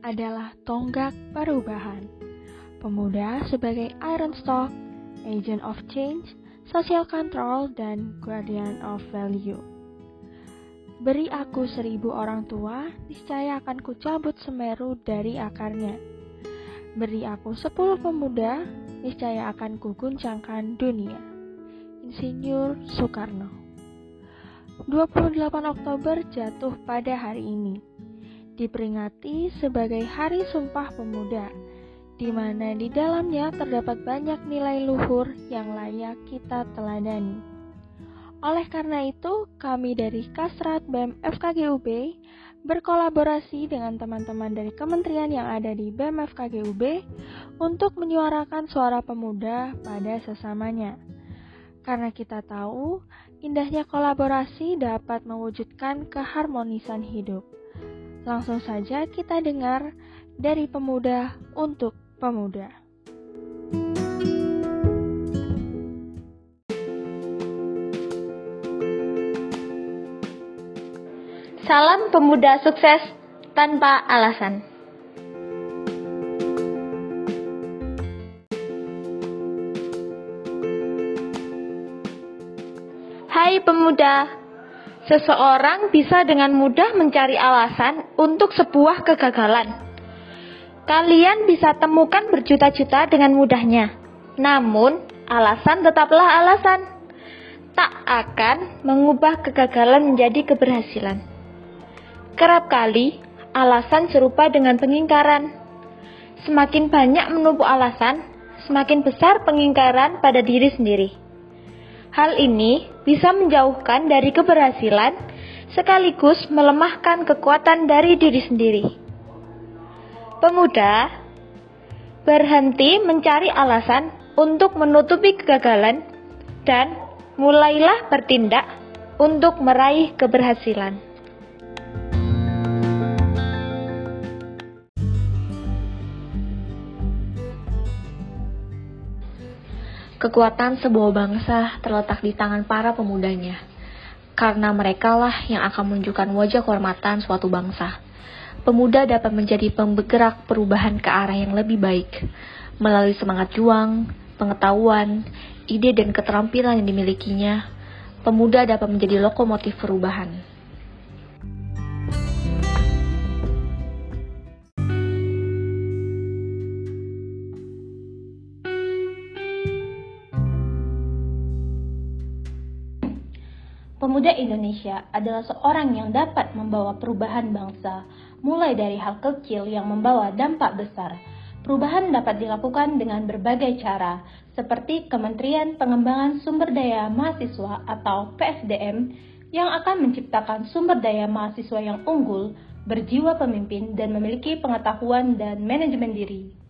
adalah tonggak perubahan. Pemuda sebagai iron stock, agent of change, social control, dan guardian of value. Beri aku seribu orang tua, niscaya akan kucabut semeru dari akarnya. Beri aku sepuluh pemuda, niscaya akan kuguncangkan dunia. Insinyur Soekarno 28 Oktober jatuh pada hari ini diperingati sebagai Hari Sumpah Pemuda, di mana di dalamnya terdapat banyak nilai luhur yang layak kita teladani. Oleh karena itu, kami dari Kasrat BEM FKGUB berkolaborasi dengan teman-teman dari kementerian yang ada di BEM FKGUB untuk menyuarakan suara pemuda pada sesamanya. Karena kita tahu, indahnya kolaborasi dapat mewujudkan keharmonisan hidup. Langsung saja kita dengar dari pemuda untuk pemuda. Salam pemuda sukses tanpa alasan. Hai pemuda, Seseorang bisa dengan mudah mencari alasan untuk sebuah kegagalan. Kalian bisa temukan berjuta-juta dengan mudahnya. Namun, alasan tetaplah alasan. Tak akan mengubah kegagalan menjadi keberhasilan. Kerap kali, alasan serupa dengan pengingkaran. Semakin banyak menumpuk alasan, semakin besar pengingkaran pada diri sendiri. Hal ini bisa menjauhkan dari keberhasilan sekaligus melemahkan kekuatan dari diri sendiri. Pemuda berhenti mencari alasan untuk menutupi kegagalan dan mulailah bertindak untuk meraih keberhasilan. Kekuatan sebuah bangsa terletak di tangan para pemudanya, karena merekalah yang akan menunjukkan wajah kehormatan suatu bangsa. Pemuda dapat menjadi penggerak perubahan ke arah yang lebih baik, melalui semangat juang, pengetahuan, ide dan keterampilan yang dimilikinya. Pemuda dapat menjadi lokomotif perubahan. Pemuda Indonesia adalah seorang yang dapat membawa perubahan bangsa, mulai dari hal kecil yang membawa dampak besar. Perubahan dapat dilakukan dengan berbagai cara, seperti Kementerian Pengembangan Sumber Daya Mahasiswa atau PSDM yang akan menciptakan sumber daya mahasiswa yang unggul, berjiwa pemimpin, dan memiliki pengetahuan dan manajemen diri.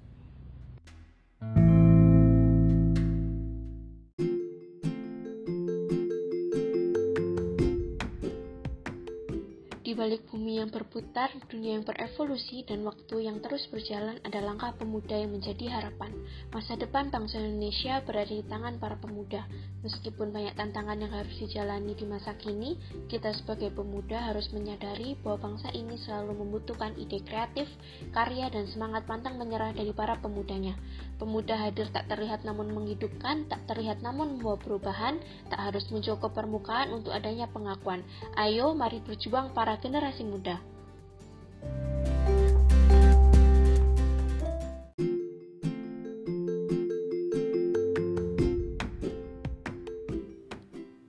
Balik bumi yang berputar, dunia yang berevolusi, dan waktu yang terus berjalan ada langkah pemuda yang menjadi harapan. Masa depan bangsa Indonesia berada di tangan para pemuda. Meskipun banyak tantangan yang harus dijalani di masa kini, kita sebagai pemuda harus menyadari bahwa bangsa ini selalu membutuhkan ide kreatif, karya, dan semangat pantang menyerah dari para pemudanya. Pemuda hadir tak terlihat namun menghidupkan, tak terlihat namun membawa perubahan, tak harus muncul permukaan untuk adanya pengakuan. Ayo, mari berjuang para generasi muda.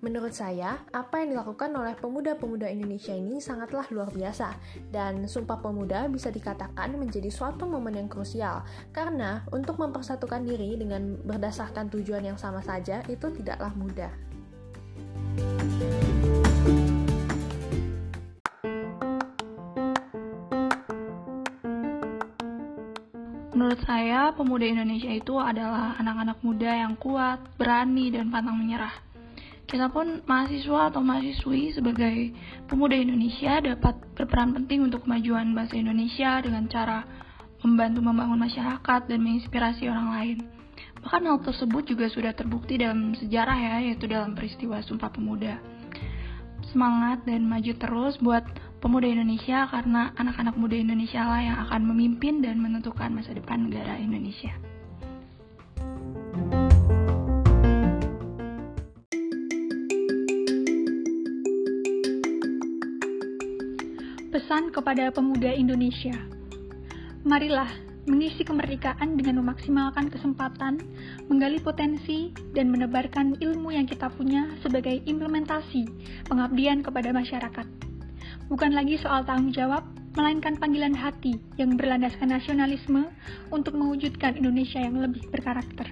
Menurut saya, apa yang dilakukan oleh pemuda-pemuda Indonesia ini sangatlah luar biasa, dan Sumpah Pemuda bisa dikatakan menjadi suatu momen yang krusial, karena untuk mempersatukan diri dengan berdasarkan tujuan yang sama saja itu tidaklah mudah. Menurut saya, pemuda Indonesia itu adalah anak-anak muda yang kuat, berani, dan pantang menyerah. Kita pun mahasiswa atau mahasiswi sebagai pemuda Indonesia dapat berperan penting untuk kemajuan bahasa Indonesia dengan cara membantu membangun masyarakat dan menginspirasi orang lain. Bahkan hal tersebut juga sudah terbukti dalam sejarah ya, yaitu dalam peristiwa Sumpah Pemuda. Semangat dan maju terus buat pemuda Indonesia karena anak-anak muda Indonesia lah yang akan memimpin dan menentukan masa depan negara Indonesia. Pesan kepada pemuda Indonesia. Marilah mengisi kemerdekaan dengan memaksimalkan kesempatan, menggali potensi, dan menebarkan ilmu yang kita punya sebagai implementasi pengabdian kepada masyarakat. Bukan lagi soal tanggung jawab, melainkan panggilan hati yang berlandaskan nasionalisme untuk mewujudkan Indonesia yang lebih berkarakter.